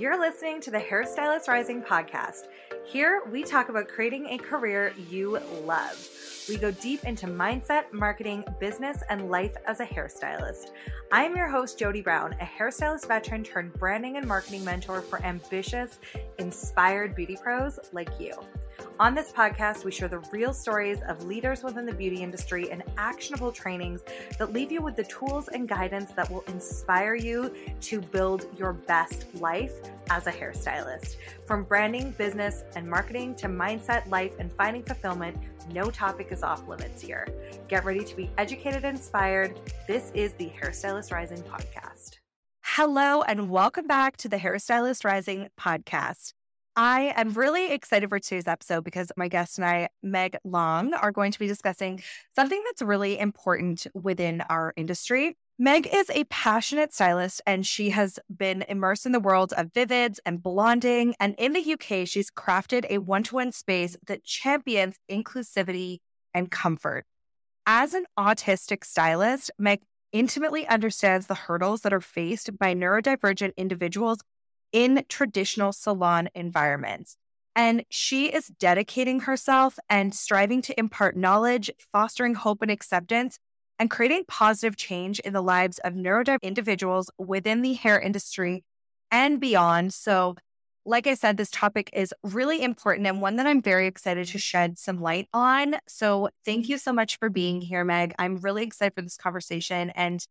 You're listening to the Hairstylist Rising podcast. Here, we talk about creating a career you love. We go deep into mindset, marketing, business, and life as a hairstylist. I am your host, Jody Brown, a hairstylist veteran turned branding and marketing mentor for ambitious, inspired beauty pros like you. On this podcast, we share the real stories of leaders within the beauty industry and actionable trainings that leave you with the tools and guidance that will inspire you to build your best life as a hairstylist. From branding, business, and marketing to mindset, life, and finding fulfillment, no topic is off limits here. Get ready to be educated and inspired. This is the Hairstylist Rising podcast. Hello, and welcome back to the Hairstylist Rising podcast. I am really excited for today's episode because my guest and I, Meg Long, are going to be discussing something that's really important within our industry. Meg is a passionate stylist and she has been immersed in the world of vivids and blonding. And in the UK, she's crafted a one to one space that champions inclusivity and comfort. As an autistic stylist, Meg intimately understands the hurdles that are faced by neurodivergent individuals in traditional salon environments. And she is dedicating herself and striving to impart knowledge, fostering hope and acceptance, and creating positive change in the lives of neurodivergent individuals within the hair industry and beyond. So, like I said, this topic is really important and one that I'm very excited to shed some light on. So, thank mm-hmm. you so much for being here, Meg. I'm really excited for this conversation. And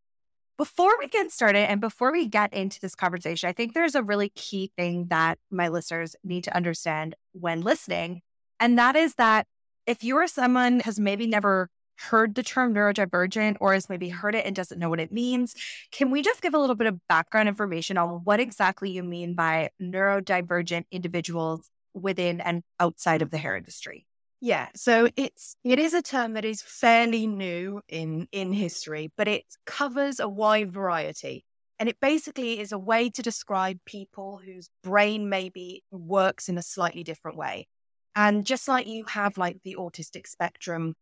before we get started and before we get into this conversation, I think there's a really key thing that my listeners need to understand when listening. And that is that if you are someone has maybe never heard the term neurodivergent or has maybe heard it and doesn't know what it means, can we just give a little bit of background information on what exactly you mean by neurodivergent individuals within and outside of the hair industry? Yeah, so it's it is a term that is fairly new in in history, but it covers a wide variety. And it basically is a way to describe people whose brain maybe works in a slightly different way. And just like you have like the autistic spectrum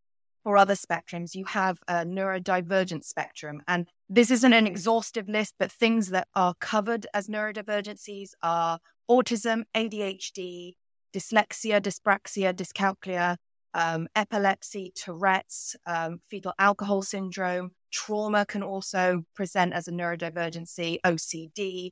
or other spectrums, you have a neurodivergent spectrum. And this isn't an exhaustive list, but things that are covered as neurodivergencies are autism, ADHD, dyslexia, dyspraxia, dyscalculia, um, epilepsy, Tourette's, um, fetal alcohol syndrome. Trauma can also present as a neurodivergency, OCD.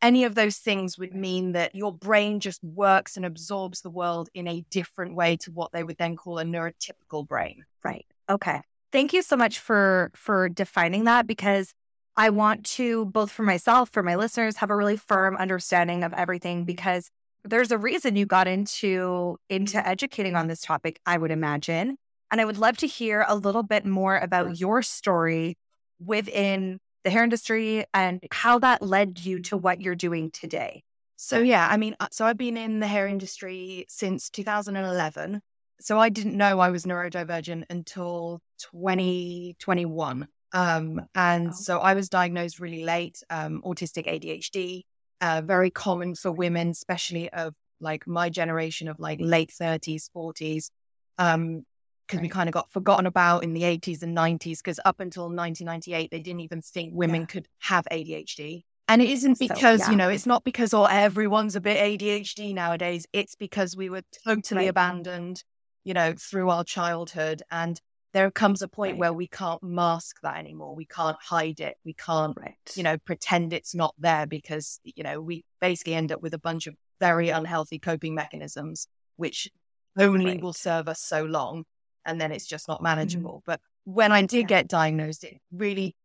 Any of those things would mean that your brain just works and absorbs the world in a different way to what they would then call a neurotypical brain. Right. Okay. Thank you so much for for defining that because I want to both for myself, for my listeners, have a really firm understanding of everything because there's a reason you got into into educating on this topic, I would imagine. And I would love to hear a little bit more about your story within the hair industry and how that led you to what you're doing today. So yeah, I mean, uh, so I've been in the hair industry since 2011. So I didn't know I was neurodivergent until 2021. Um, and oh. so I was diagnosed really late, um, autistic ADHD uh, very common for women, especially of like my generation of like late 30s, 40s. Um, because right. we kind of got forgotten about in the 80s and 90s, because up until 1998, they didn't even think women yeah. could have ADHD. And it isn't because, so, yeah. you know, it's not because oh everyone's a bit ADHD nowadays. It's because we were totally right. abandoned, you know, through our childhood. And there comes a point right. where we can't mask that anymore. We can't hide it. We can't, right. you know, pretend it's not there because, you know, we basically end up with a bunch of very unhealthy coping mechanisms, which only right. will serve us so long. And then it's just not mm-hmm. manageable. Mm-hmm. But when I did yeah. get diagnosed, it really,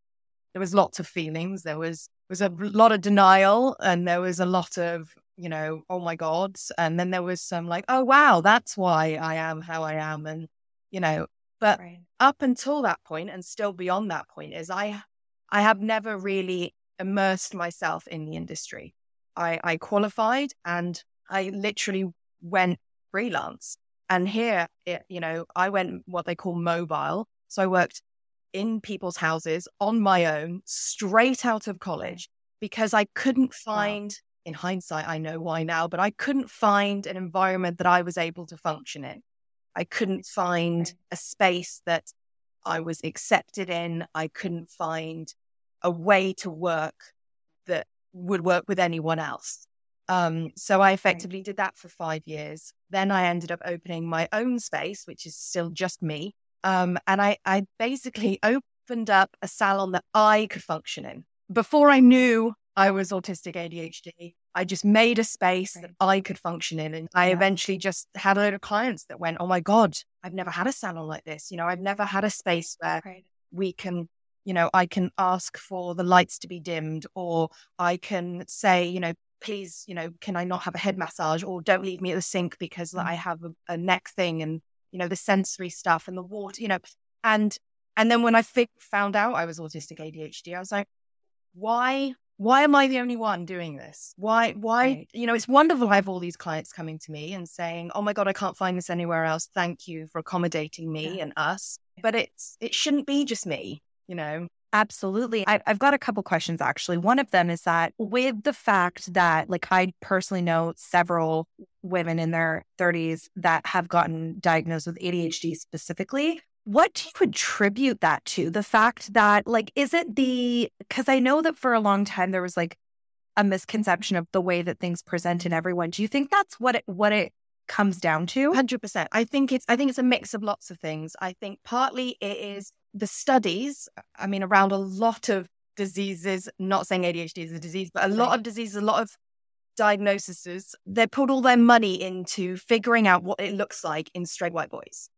there was lots of feelings. There was, was a lot of denial and there was a lot of, you know, oh my God. And then there was some like, oh, wow, that's why I am how I am. And, you know, but right. up until that point and still beyond that point is I I have never really immersed myself in the industry. I, I qualified and I literally went freelance. And here, it, you know, I went what they call mobile. So I worked in people's houses on my own, straight out of college, because I couldn't find, wow. in hindsight, I know why now, but I couldn't find an environment that I was able to function in. I couldn't find a space that I was accepted in. I couldn't find a way to work that would work with anyone else. Um, so I effectively did that for five years. Then I ended up opening my own space, which is still just me. Um, and I, I basically opened up a salon that I could function in. Before I knew I was autistic ADHD, I just made a space right. that I could function in. And I yeah. eventually just had a load of clients that went, Oh my God, I've never had a salon like this. You know, I've never had a space where right. we can, you know, I can ask for the lights to be dimmed or I can say, you know, please, you know, can I not have a head massage or don't leave me at the sink because mm-hmm. I have a, a, neck thing and, you know, the sensory stuff and the water, you know. And and then when I found out I was autistic ADHD, I was like, why why am I the only one doing this? Why, why, right. you know, it's wonderful I have all these clients coming to me and saying, oh my God, I can't find this anywhere else. Thank you for accommodating me yeah. and us. But it's, it shouldn't be just me, you know? Absolutely. I, have got a couple questions actually. One of them is that with the fact that, like, I personally know several women in their 30s that have gotten diagnosed with ADHD specifically. What do you attribute that to? The fact that, like, is it the, because I know that for a long time there was like a misconception of the way that things present in everyone. Do you think that's what it, what it comes down to? 100%. I think it's, I think it's a mix of lots of things. I think partly it is the studies, uh, I mean, around a lot of diseases, not saying ADHD is a disease, but a lot of diseases, a lot of diagnoses, they put all their money into figuring out what it looks like in straight white boys.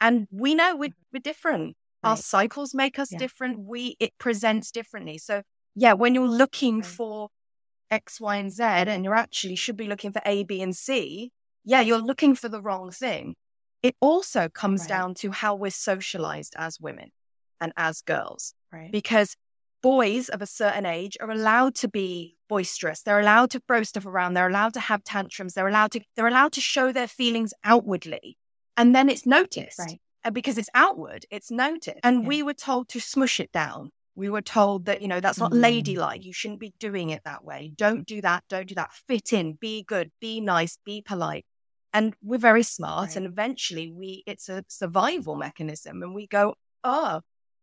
And we know we're, mm-hmm. we're different. Right. Our cycles make us yeah. different. We it presents differently. So yeah, when you're looking right. for X, Y, and Z, and you're actually should be looking for A, B, and C, yeah, you're looking for the wrong thing. It also comes right. down to how we're socialized as women and as girls. Right. Because boys of a certain age are allowed to be boisterous. They're allowed to throw stuff around. They're allowed to have tantrums. They're allowed to they're allowed to show their feelings outwardly and then it's noticed. Right. And because it's outward, it's noticed. And yeah. we were told to smush it down. We were told that, you know, that's not mm. ladylike. You shouldn't be doing it that way. Don't do that. Don't do that. Fit in, be good, be nice, be polite. And we're very smart. Right. And eventually we it's a survival mechanism. And we go, oh,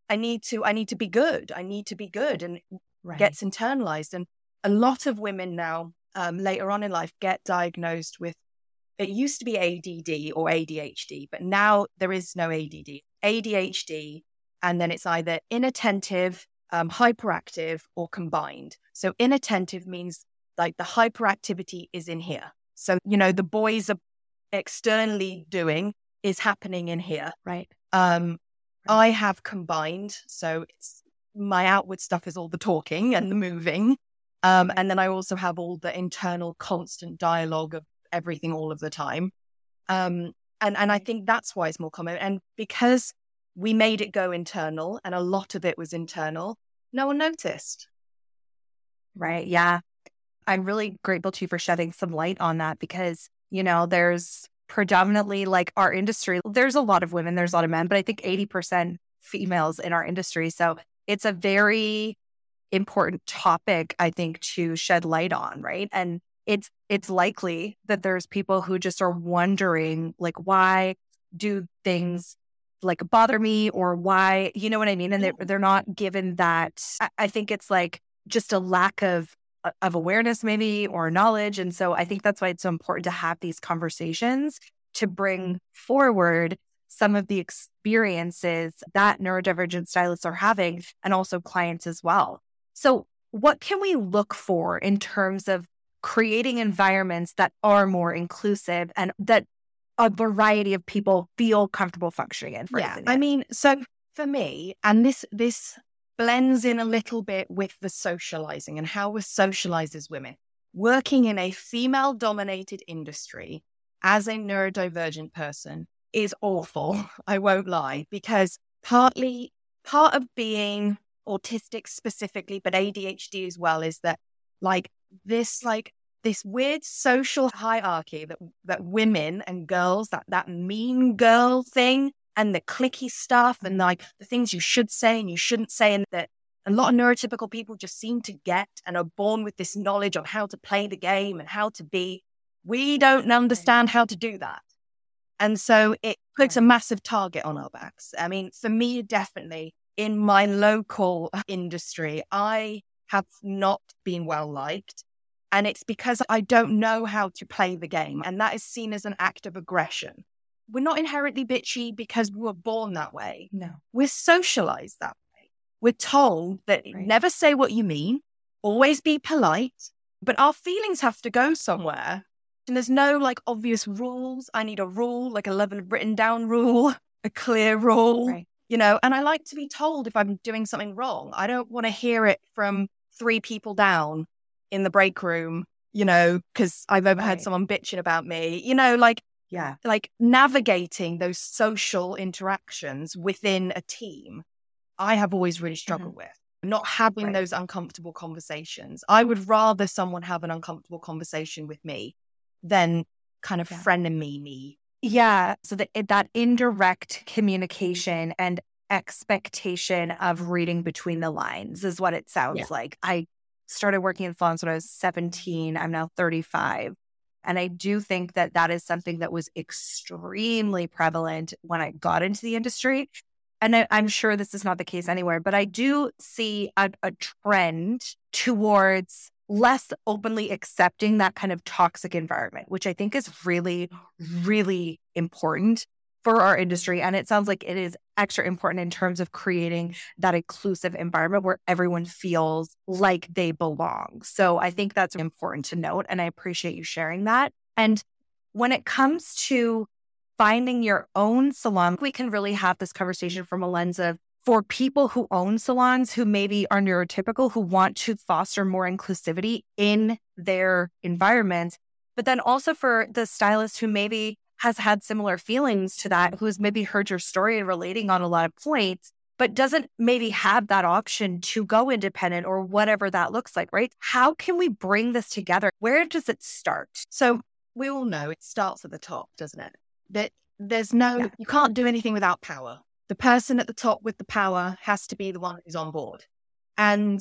I need to, I need to be good. I need to be good. And right. gets internalized. And a lot of women now, um, later on in life, get diagnosed with it used to be ADD or ADHD, but now there is no ADD, ADHD, and then it's either inattentive, um, hyperactive, or combined. So inattentive means like the hyperactivity is in here. So, you know, the boys are externally doing is happening in here. Right. Um, I have combined. So it's my outward stuff is all the talking and the moving. Um, and then I also have all the internal constant dialogue of everything all of the time. Um, and, and I think that's why it's more common. And because we made it go internal and a lot of it was internal, no one noticed. Right. Yeah. I'm really grateful to you for shedding some light on that because, you know, there's predominantly like our industry, there's a lot of women, there's a lot of men, but I think 80% females in our industry. So it's a very important topic, I think, to shed light on. Right. And it's it's likely that there's people who just are wondering like why do things like bother me? or why you know what i mean? And they're, they're not given that i think it's like just a lack of uh, of awareness maybe or knowledge. And so i think that's why it's so important to have these conversations to bring forward some of the experiences that neurodivergent stylists are having and also clients as well. So what can we look for in terms of creating environments that are more inclusive and that a variety of people feel comfortable functioning in. yeah, I mean, so for me, and this this blends in a little bit with the socializing and how we're socialized as women. Working in a female dominated industry as a neurodivergent person is awful. I won't lie, because partly part of being autistic specifically, but ADHD as well, is that like this like this weird social hierarchy that that women and girls that that mean girl thing and the clicky stuff and like the things you should say and you shouldn't say and that a lot of neurotypical people just seem to get and are born with this knowledge of how to play the game and how to be. We don't understand how to do that. And so it puts a massive target on our backs. I mean for me definitely in my local industry i have not been well liked And it's because I don't know how to play the game. And that is seen as an act of aggression. We're not inherently bitchy because we were born that way. No. We're socialized that way. We're told that right. never say what you mean, always be polite, but our feelings have to go somewhere. And there's no like obvious rules. I need a rule, like a level written down rule, a clear rule, right. you know, and I like to be told if I'm doing something wrong. I don't want to hear it from three people down in the break room, you know, because I've overheard right. someone bitching about me, you know, like, yeah, like navigating those social interactions within a team, I have always really struggled mm-hmm. with. Not having right. those uncomfortable conversations. I would rather someone have an uncomfortable conversation with me than kind of yeah. frenemy me. Yeah. So that that indirect communication and expectation of reading between the lines is what it sounds yeah. like. I started working in salons when I was 17. I'm now 35. And I do think that that is something that was extremely prevalent when I got into the industry. And I, am sure this is not the case anywhere, but I do see a, a trend towards less openly accepting that kind of toxic environment, which I think is really, really important for our industry. And it sounds like it is extra important in terms of creating that inclusive environment where everyone feels like they belong. So I think that's important to note. And I appreciate you sharing that. And when it comes to finding your own salon, we can really have this conversation from a lens of for people who own salons who maybe are neurotypical, who want to foster more inclusivity in their environment, but then also for the stylist who maybe has had similar feelings to that, who's maybe heard your story and relating on a lot of points, but doesn't maybe have that option to go independent or whatever that looks like, right? How can we bring this together? Where does it start? So we all know it starts at the top, doesn't it? That there's no, yeah. you can't do anything without power. The person at the top with the power has to be the one who's on board. And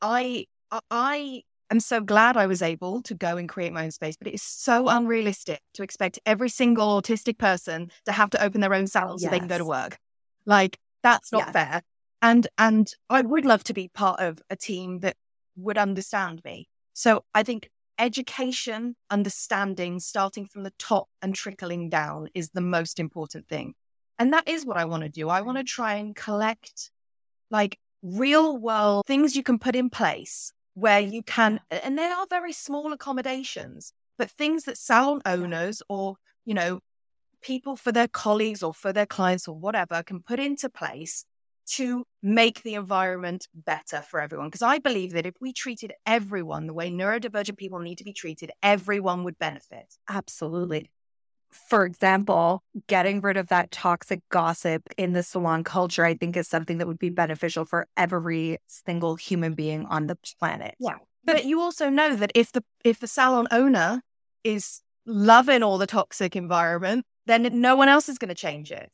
I, I I'm so glad I was able to go and create my own space, but it is so unrealistic to expect every single autistic person to have to open their own salon yes. so they can go to work. Like that's not fair. And and I would love to be part of a team that would understand me. So I think education, understanding, starting from the top and trickling down is the most important thing. And that is what I want to do. I want to try and collect like real world things you can put in place where you can, and they are very small accommodations, but things that salon owners or, you know, people for their colleagues or for their clients or whatever can put into place to make the environment better for everyone. Because I believe that if we treated everyone the way neurodivergent people need to be treated, everyone would benefit. Absolutely for example, getting rid of that toxic gossip in the salon culture, I think is something that would be beneficial for every single human being on the planet. Yeah. But you also know that if the if the salon owner is loving all the toxic environment, then no one else is going to change it.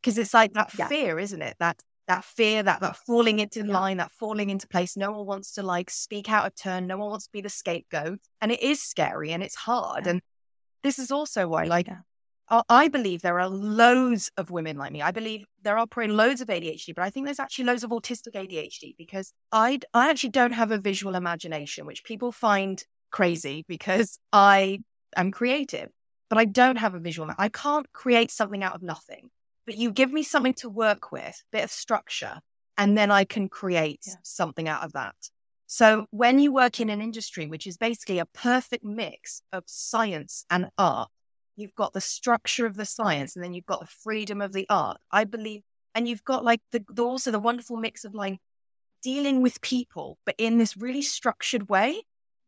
Because it's like that yeah. fear, isn't it? That that fear, that that falling into yeah. line, that falling into place. No one wants to like speak out of turn. No one wants to be the scapegoat. And it is scary and it's hard. Yeah. And this is also why, like, yeah. I believe there are loads of women like me. I believe there are probably loads of ADHD, but I think there's actually loads of autistic ADHD because I, I actually don't have a visual imagination, which people find crazy because I am creative, but I don't have a visual. I can't create something out of nothing. But you give me something to work with, a bit of structure, and then I can create yeah. something out of that. So when you work in an industry, which is basically a perfect mix of science and art, you've got the structure of the science and then you've got the freedom of the art. I believe, and you've got like the, the also the wonderful mix of like dealing with people, but in this really structured way.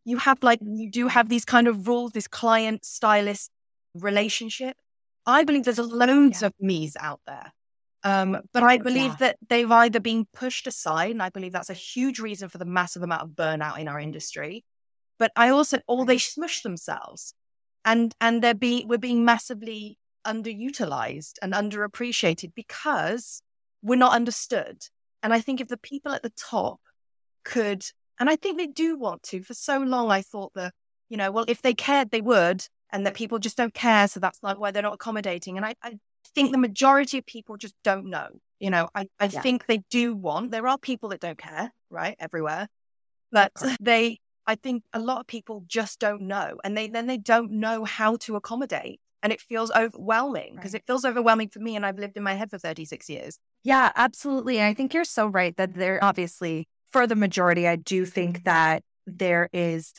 You have like, you do have these kind of rules, this client stylist relationship. I believe there's loads yeah. of me's out there um, but I believe yeah. that they've either been pushed aside, and I believe that's a huge reason for the massive amount of burnout in our industry. But I also, or they smush themselves, and and they're being we're being massively underutilized and underappreciated because we're not understood. And I think if the people at the top could, and I think they do want to. For so long, I thought that you know, well, if they cared, they would, and that people just don't care, so that's not why they're not accommodating. And I, I think the majority of people just don't know. You know, I, I yeah. think they do want, there are people that don't care, right? Everywhere. But they, I think a lot of people just don't know. And they then they don't know how to accommodate. And it feels overwhelming because right. it feels overwhelming for me. And I've lived in my head for 36 years. Yeah, absolutely. And I think you're so right that there obviously, for the majority, I do think that there is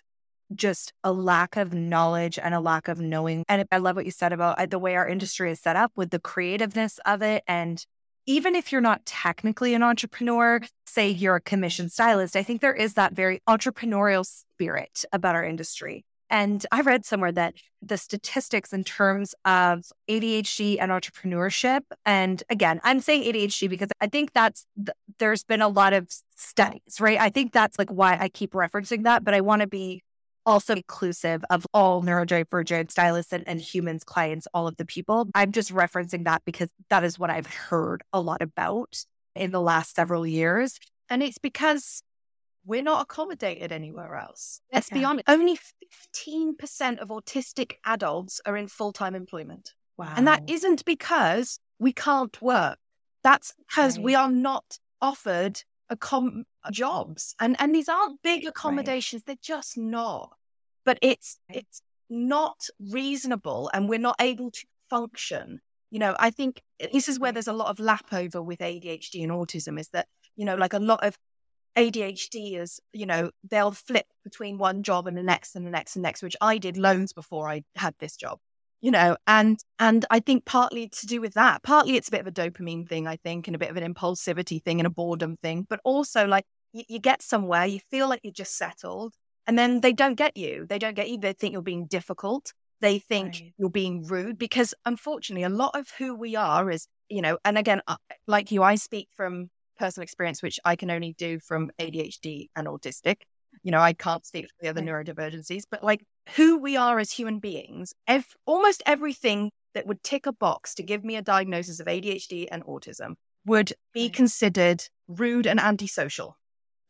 just a lack of knowledge and a lack of knowing. And I love what you said about uh, the way our industry is set up with the creativeness of it. And even if you're not technically an entrepreneur, say you're a commission stylist, I think there is that very entrepreneurial spirit about our industry. And I read somewhere that the statistics in terms of ADHD and entrepreneurship, and again, I'm saying ADHD because I think that's, there's been a lot of studies, right? I think that's like why I keep referencing that, but I want to be also inclusive of all neurodivergent stylists and, and, humans, clients, all of the people. I'm just referencing that because that is what I've heard a lot about in the last several years. And it's because we're not accommodated anywhere else. Let's be honest. Only 15% of autistic adults are in full time employment. Wow. And that isn't because we can't work. That's because right. we are not offered accom- Uh, jobs. And and these aren't big accommodations, right. they're just not. But it's it's not reasonable and we're not able to function. You know, I think eh, this is where there's a lot of lap over with ADHD and autism is that, you know, like a lot of ADHD is, you know, they'll flip between one job and the next and the next and the next, which I did loans before I had this job you know and and i think partly to do with that partly it's a bit of a dopamine thing i think and a bit of an impulsivity thing and a boredom thing but also like you, you get somewhere you feel like you're just settled and then they don't get you they don't get you they think you're being difficult they think right. you're being rude because unfortunately a lot of who we are is you know and again like you i speak from personal experience which i can only do from adhd and autistic you know i can't speak for the other right. neurodivergencies but like who we are as human beings, ev- almost everything that would tick a box to give me a diagnosis of ADHD and autism would be considered rude and antisocial.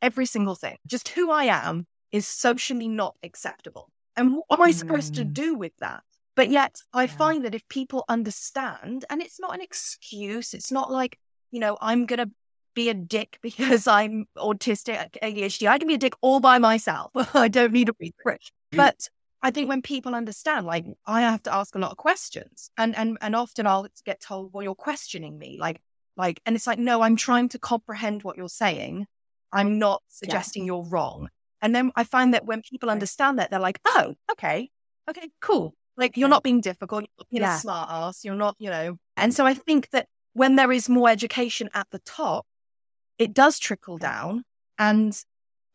Every single thing. Just who I am is socially not acceptable. And what am I supposed mm. to do with that? But yet, I yeah. find that if people understand, and it's not an excuse, it's not like, you know, I'm going to be a dick because I'm autistic, ADHD. I can be a dick all by myself. I don't need a research. But I think when people understand, like I have to ask a lot of questions, and and and often I'll get told, "Well, you're questioning me," like like, and it's like, no, I'm trying to comprehend what you're saying. I'm not suggesting yeah. you're wrong. And then I find that when people understand that, they're like, oh, okay, okay, cool. Like you're not being difficult, you're not being yeah. a smart ass, you're not, you know. And so I think that when there is more education at the top, it does trickle down. And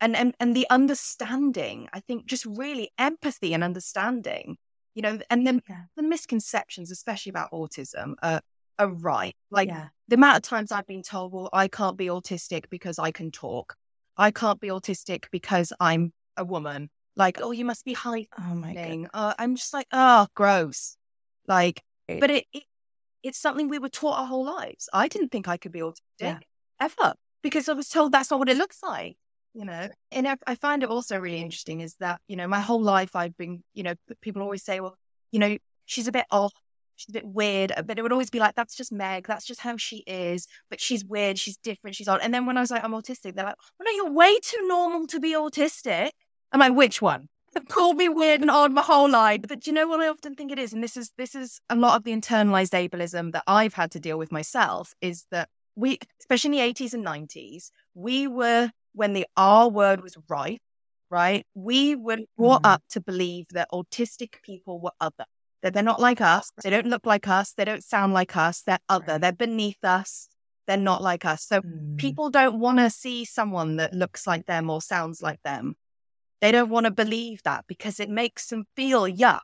and and and the understanding i think just really empathy and understanding you know and then yeah. the misconceptions especially about autism are, are right. Like yeah. the amount of times i've been told well i can't be autistic because i can talk. I can't be autistic because i'm a woman. Like oh you must be hiding oh my god. uh, i'm just like oh gross. Like but it, it it's something we were taught our whole lives. I didn't think i could be autistic yeah. ever because i was told that's not what it looks like you know and I, I find it also really interesting is that you know my whole life i've been you know people always say well you know she's a bit off she's a bit weird uh, but it would always be like that's just meg that's just how she is but she's weird she's different she's odd and then when i was like i'm autistic they're like well no you're way too normal to be autistic. I'm like which one? They've called me weird and odd my whole life but do you know what i often think it is? And this is this is a lot of the internalized ableism that i've had to deal with myself is that we especially in the 80s and 90s we were when the R word was right, right? We were brought mm-hmm. up to believe that autistic people were other, that they're not like us. They don't look like us. They don't sound like us. They're other. Right. They're beneath us. They're not like us. So mm. people don't want to see someone that looks like them or sounds like them. They don't want to believe that because it makes them feel yuck.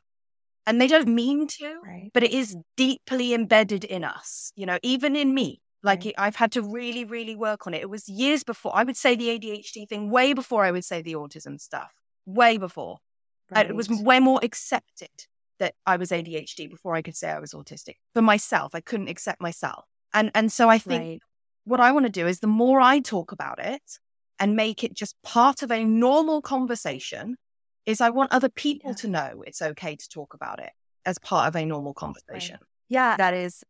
And they don't mean to, right. but it is deeply embedded in us, you know, even in me. Like mm. right. I've had to really, really work on it. It was years before I would say the ADHD thing, way before I would say the autism stuff, way before. Right. It was way more accepted that I was ADHD before I could say I was autistic for myself. I couldn't accept myself. And and so I think right. what I want to do is the more I talk about it and make it just part of a normal conversation, is I want other people yeah. to know it's okay to talk about it as part of a normal conversation. Right. Yeah, that is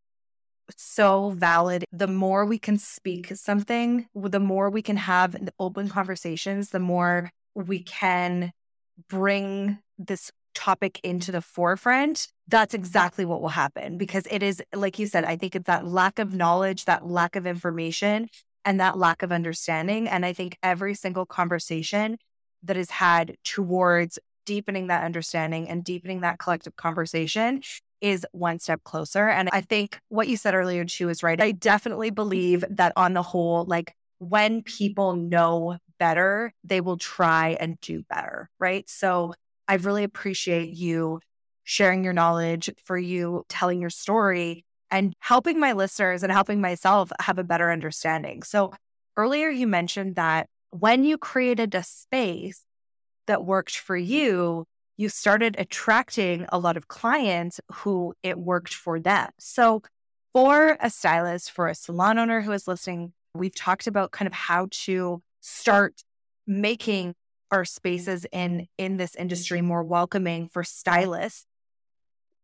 so valid. The more we can speak mm-hmm. something, the more we can have open conversations, the more we can bring this topic into the forefront, that's exactly what will happen because it is, like you said, I think it's that lack of knowledge, that lack of information, and that lack of understanding. And I think every single conversation that is had towards deepening that understanding and deepening that collective conversation is one step closer. And I think what you said earlier too is right. I definitely believe that on the whole, like when people know better, they will try and do better. Right. So I really appreciate you sharing your knowledge, for you telling your story and helping my listeners and helping myself have a better understanding. So earlier you mentioned that when you created a space that worked for you, you started attracting a lot of clients who it worked for them. So for a stylist, for a salon owner who is listening, we've talked about kind of how to start making our spaces in in this industry more welcoming for stylists.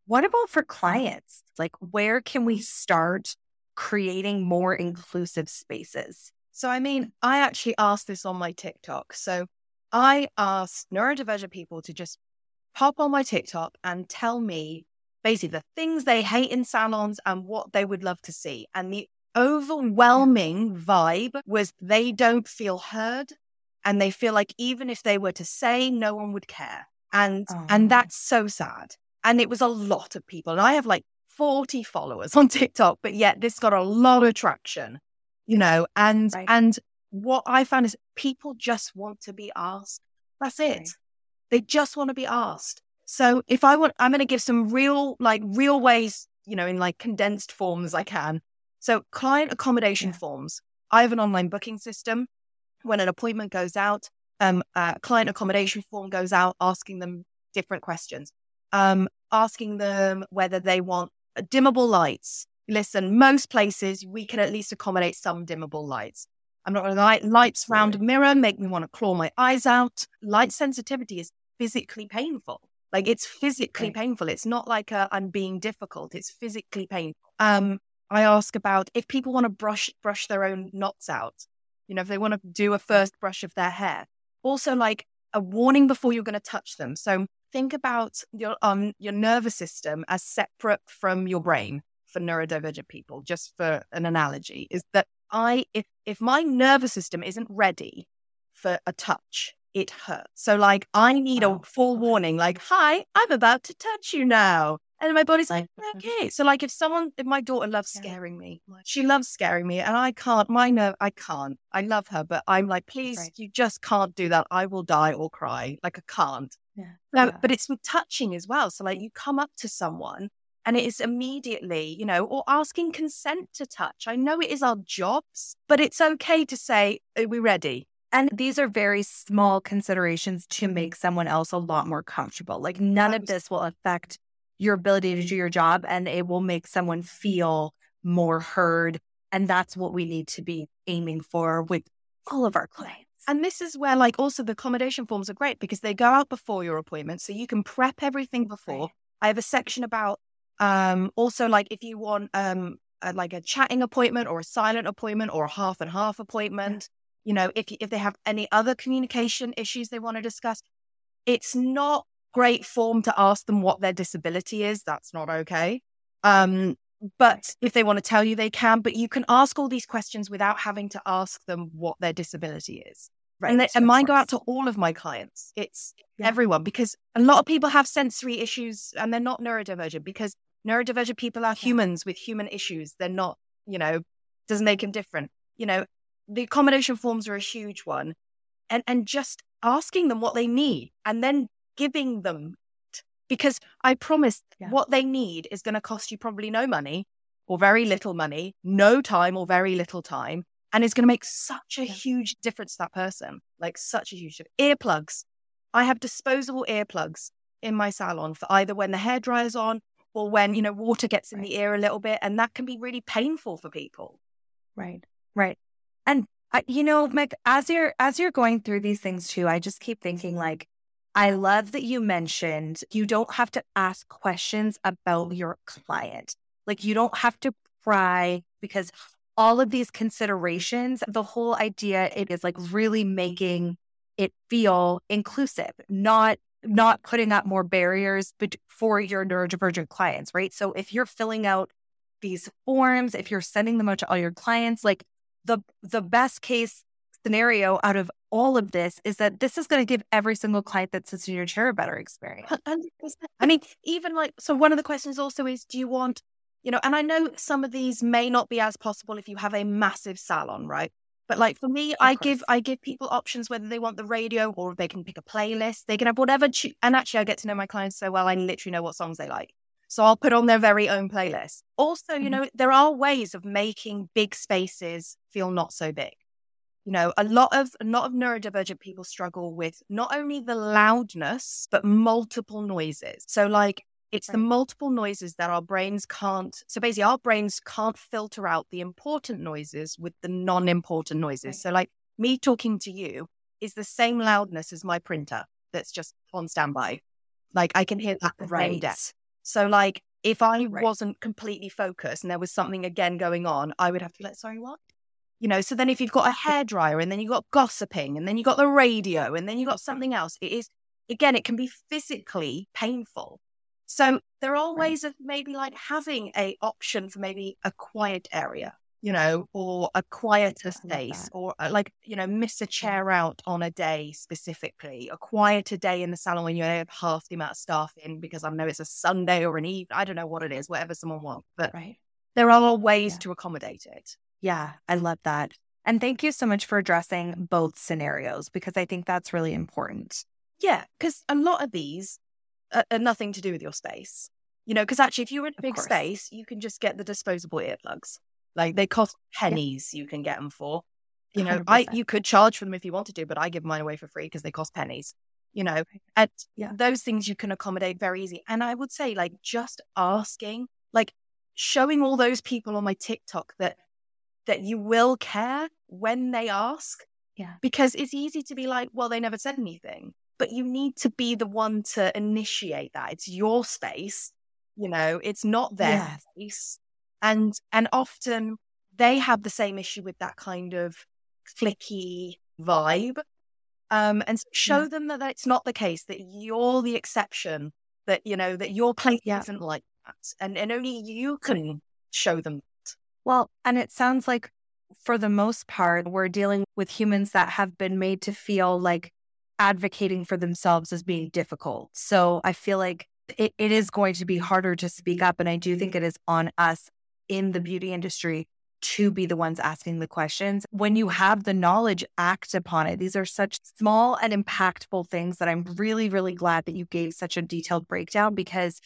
What about for clients? Like where can we start creating more inclusive spaces? So i mean i actually asked this on my tiktok. So i asked neurodivergent people to just pop on my tiktok and tell me basically the things they hate in salons and what they would love to see and the overwhelming vibe was they don't feel heard and they feel like even if they were to say no one would care and oh. and that's so sad and it was a lot of people and i have like 40 followers on tiktok but yet this got a lot of traction you know and right. and what i found is people just want to be asked that's it right. They just want to be asked so if i want i'm going to give some real like real ways you know in like condensed forms i can so client accommodation yeah. forms i have an online booking system when an appointment goes out, um, a client accommodation form goes out asking them different questions, um, asking them whether they want dimmable lights. Listen, most places we can at least accommodate some dimmable lights. I'm not going to lie, lights round a mirror make me want to claw my eyes out. Light sensitivity is physically painful. Like it's physically painful. It's not like i am being difficult. It's physically painful. Um, I ask about if people want to brush brush their own knots out you know, if they want to do a first brush of their hair. Also, like a warning before you're going to touch them. So think about your um your nervous system as separate from your brain for neurodivergent people. Just for an analogy, is that I if if my nervous system isn't ready for a touch, it hurts. So like I need a oh, full warning, like, hi, I'm about to touch you now. And my body's like, okay. So like if someone, if my daughter loves scaring me, oh she loves scaring me and I can't, my nerve, I can't. I love her, but I'm like, please, right. you just can't do that. I will die or cry. Like I can't. Yeah. No, yeah. but it's with touching as well. So like you come up to someone and it is immediately, you know, or asking consent to touch. I know it is our jobs, but it's okay to say, are we ready? And these are very small considerations to make someone else a lot more comfortable. Like none of this will affect your ability to do your job and it will make someone feel more heard. And that's what we need to be aiming for with all of our clients. And this is where, like, also the accommodation forms are great because they go out before your appointment. So you can prep everything before. Right. I have a section about um, also, like, if you want um, a, like a chatting appointment or a silent appointment or a half and half appointment, you know, if, if they have any other communication issues they want to discuss, it's not great form to ask them what their disability is. That's not okay. Um, but if they want to tell you, they can. But you can ask all these questions without having to ask them what their disability is. Right. And, they, and mine go out to all of my clients. It's yeah. everyone because a lot of people have sensory issues and they're not neurodivergent because neurodivergent people are humans with human issues. They're not, you know, doesn't make them different. You know, the accommodation forms are a huge one. And and just asking them what they need and then giving them because I promise yeah. what they need is going to cost you probably no money or very little money, no time or very little time. And it's going to make such a yeah. huge difference to that person, like such a huge earplugs. I have disposable earplugs in my salon for either when the hair dryers on or when, you know, water gets in right. the ear a little bit. And that can be really painful for people. Right. Right. And I, you know, Meg, as you're as you're going through these things too, I just keep thinking like I love that you mentioned you don't have to ask questions about your client. Like you don't have to pry because all of these considerations, the whole idea it is like really making it feel inclusive, not not putting up more barriers for your neurodivergent clients, right? So if you're filling out these forms, if you're sending them out to all your clients, like the the best case scenario out of all of this is that this is going to give every single client that sits in your chair a better experience. I mean, even like, so one of the questions also is do you want, you know, and I know some of these may not be as possible if you have a massive salon, right? But like for me, of I course. give I give people options whether they want the radio or they can pick a playlist. They can have whatever. And actually, I get to know my clients so well. I literally know what songs they like. So I'll put on their very own playlist. Also, you mm-hmm. know, there are ways of making big spaces feel not so big. You know a lot of a lot of neurodivergent people struggle with not only the loudness but multiple noises. So like it's the multiple noises that our brains can't so basically our brains can't filter out the important noises with the non-important noises. So like me talking to you is the same loudness as my printer that's just on standby. Like i can hear that right. So like if i right. wasn't completely focused and there was something again going on i would have to be like sorry what? You know so then if you've got a hair dryer and then you've got gossiping and then you've got the radio and then you've got something else it is again it can be physically painful. So there are ways of maybe like having a option for maybe a quiet area you know or a quieter space or uh, like you know miss a chair out on a day specifically a quieter day in the salon when you have half the amount of staff in because i know it's a sunday or an eve i don't know what it is whatever someone wants but right. there are ways yeah. to accommodate it yeah, I love that. And thank you so much for addressing both scenarios because I think that's really important. Yeah, because a lot of these are, are, nothing to do with your space. You know, because actually, if you're in a big space, you can just get the disposable earplugs. Like they cost pennies, yeah. you can get them for. You know, 100%. I you could charge for them if you wanted to, but I give mine away for free because they cost pennies. You know, and yeah. those things you can accommodate very easy. And I would say, like, just asking, like, showing all those people on my TikTok that that you will care when they ask. Yeah. Because it's easy to be like, well, they never said anything. But you need to be the one to initiate that. It's your space, you know, it's not their space. And and often they have the same issue with that kind of clicky vibe. Um, and show yeah. them that it's not the case, that you're the exception, that, you know, that your place yeah. isn't like that. And, and only you can show them well, and it sounds like for the most part, we're dealing with humans that have been made to feel like advocating for themselves as being difficult. So I feel like it, it is going to be harder to speak up. And I do think it is on us in the beauty industry to be the ones asking the questions. When you have the knowledge, act upon it. These are such small and impactful things that I'm really, really glad that you gave such a detailed breakdown because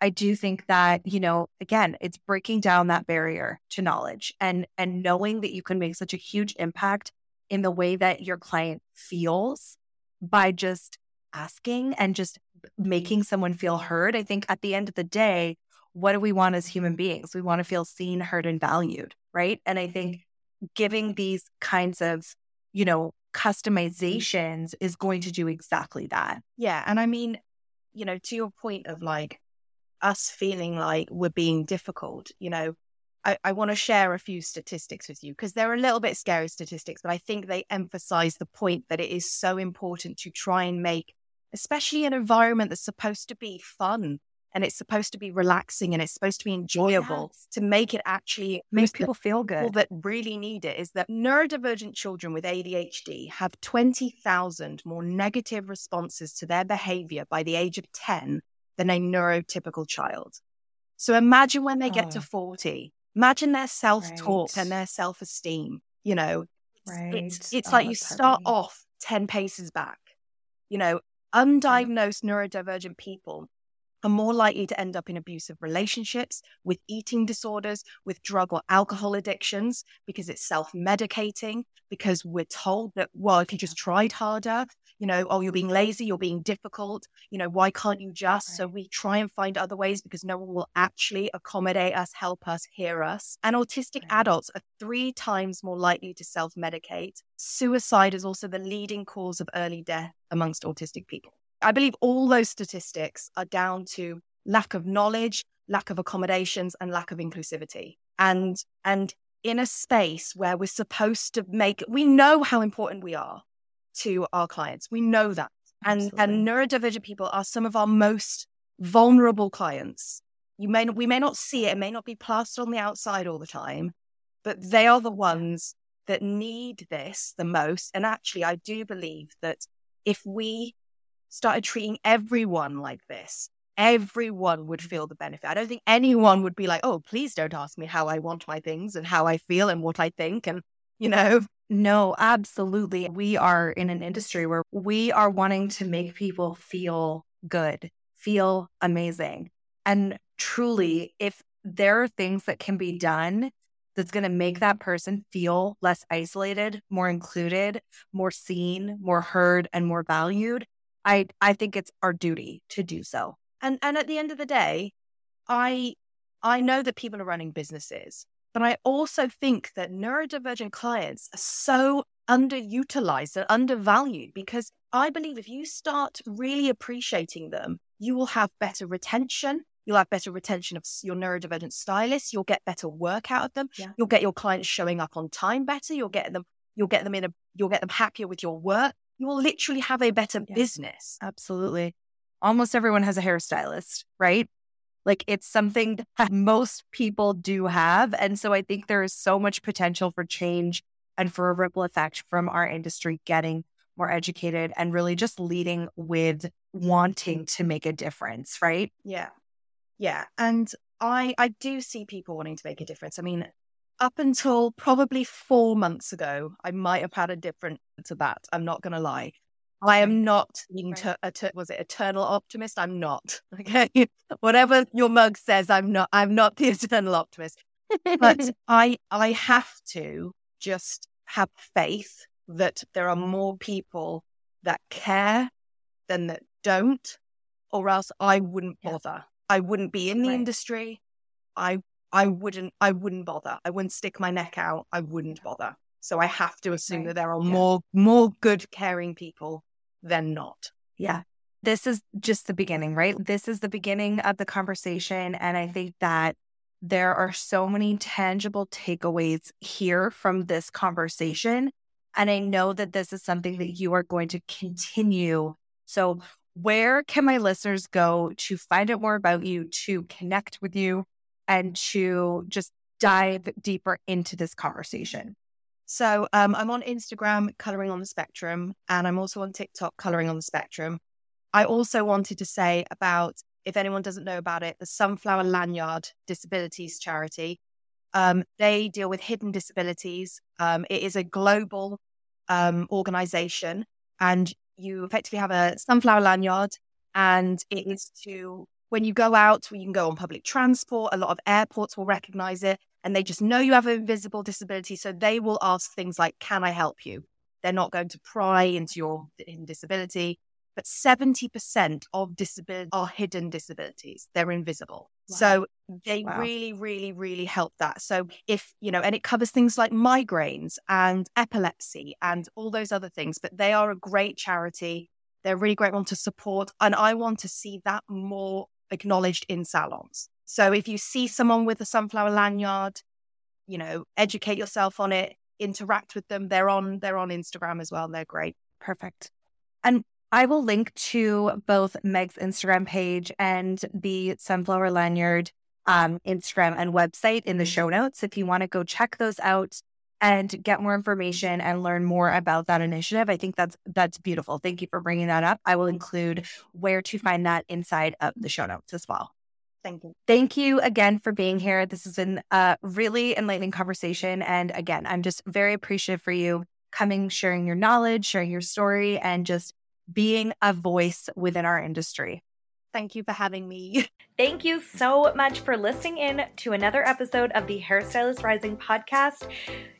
I do think that, you know, again, it's breaking down that barrier to knowledge and and knowing that you can make such a huge impact in the way that your client feels by just asking and just making someone feel heard. I think at the end of the day, what do we want as human beings? We want to feel seen, heard, and valued, right? And I mm-hmm. think giving these kinds of, you know, customizations is going to do exactly that. Yeah. And I mean, you know, to your point of like us feeling like we're being difficult, you know, I, I want to share a few statistics with you because they're a little bit scary statistics, but I think they emphasize the point that it is so important to try and make, especially an environment that's supposed to be fun and it's supposed to be relaxing and it's supposed to be enjoyable yes. to make it actually make people feel good. People that really need it is that neurodivergent children with ADHD have 20,000 more negative responses to their behavior by the age of 10 than a neurotypical child. So imagine when they get oh. to 40, imagine their self talk right. and their self esteem. You know, right. it's, it's oh, like you start heavy. off 10 paces back. You know, undiagnosed neurodivergent people are more likely to end up in abusive relationships, with eating disorders, with drug or alcohol addictions, because it's self medicating, because we're told that, well, if you just tried harder, you know, oh, you're being lazy, you're being difficult, you know, why can't you just? Right. So we try and find other ways because no one will actually accommodate us, help us, hear us. And autistic right. adults are three times more likely to self medicate. Suicide is also the leading cause of early death amongst autistic people. I believe all those statistics are down to lack of knowledge, lack of accommodations, and lack of inclusivity. And and in a space where we're supposed to make we know how important we are to our clients. We know that. And, and neurodivergent people are some of our most vulnerable clients. You may we may not see it, it may not be plastered on the outside all the time, but they are the ones that need this the most. And actually, I do believe that if we started treating everyone like this, everyone would feel the benefit. I don't think anyone would be like, oh, please don't ask me how I want my things and how I feel and what I think. And, you know, no, absolutely. We are in an industry where we are wanting to make people feel good, feel amazing. And truly, if there are things that can be done that's going to make that person feel less isolated, more included, more seen, more heard, and more valued, I, I think it's our duty to do so. And and at the end of the day, I I know that people are running businesses, but I also think that neurodivergent clients are so underutilized and undervalued because I believe if you start really appreciating them, you will have better retention. You'll have better retention of your neurodivergent stylists. You'll get better work out of them. Yeah. You'll get your clients showing up on time better. You'll get them. You'll get them in a. You'll get them happier with your work. You will literally have a better yeah. business. Absolutely almost everyone has a hairstylist, right? Like it's something that most people do have. And so I think there is so much potential for change and for a ripple effect from our industry getting more educated and really just leading with wanting to make a difference, right? Yeah. Yeah. And I I do see people wanting to make a difference. I mean, up until probably four months ago, I might have had a different to that. I'm not gonna lie. I am not inter- right. was it eternal optimist? I'm not. Okay. Whatever your mug says, I'm not I'm not the eternal optimist. But I I have to just have faith that there are more people that care than that don't, or else I wouldn't bother. Yeah. I wouldn't be in the right. industry. I I wouldn't I wouldn't bother. I wouldn't stick my neck out. I wouldn't bother. So I have to assume right. that there are yeah. more more good caring people than not. Yeah. This is just the beginning, right? This is the beginning of the conversation. And I think that there are so many tangible takeaways here from this conversation. And I know that this is something that you are going to continue. So, where can my listeners go to find out more about you, to connect with you, and to just dive deeper into this conversation? So um, I'm on Instagram, Coloring on the Spectrum, and I'm also on TikTok, Coloring on the Spectrum. I also wanted to say about, if anyone doesn't know about it, the Sunflower Lanyard Disabilities Charity. Um, they deal with hidden disabilities. Um, it is a global um, organization, and you effectively have a sunflower lanyard, and it is to when you go out, you can go on public transport. A lot of airports will recognize it and they just know you have an invisible disability. So they will ask things like, Can I help you? They're not going to pry into your disability. But 70% of disability are hidden disabilities. They're invisible. Wow. So they wow. really, really, really help that. So if, you know, and it covers things like migraines and epilepsy and all those other things, but they are a great charity. They're a really great one to support. And I want to see that more acknowledged in salons. So if you see someone with a sunflower lanyard, you know, educate yourself on it, interact with them. They're on they're on Instagram as well. And they're great. Perfect. And I will link to both Meg's Instagram page and the sunflower lanyard um, Instagram and website in the show notes if you want to go check those out and get more information and learn more about that initiative. I think that's that's beautiful. Thank you for bringing that up. I will include where to find that inside of the show notes as well. Thank you. Thank you again for being here. This has been a really enlightening conversation. And again, I'm just very appreciative for you coming, sharing your knowledge, sharing your story, and just being a voice within our industry. Thank you for having me. Thank you so much for listening in to another episode of the Hairstylist Rising podcast.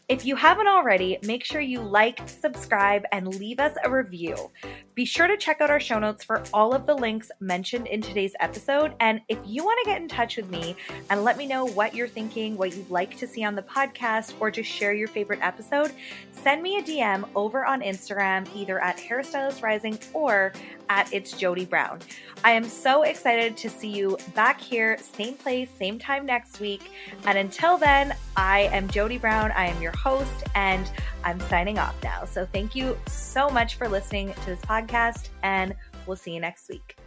If you haven't already, make sure you like, subscribe, and leave us a review. Be sure to check out our show notes for all of the links mentioned in today's episode. And if you want to get in touch with me and let me know what you're thinking, what you'd like to see on the podcast, or just share your favorite episode, send me a DM over on Instagram, either at Hairstylist Rising or at It's Jody Brown. I am so excited to see you back here, same place, same time next week. And until then, I am Jody Brown. I am your host, and I'm signing off now. So thank you so much for listening to this podcast, and we'll see you next week.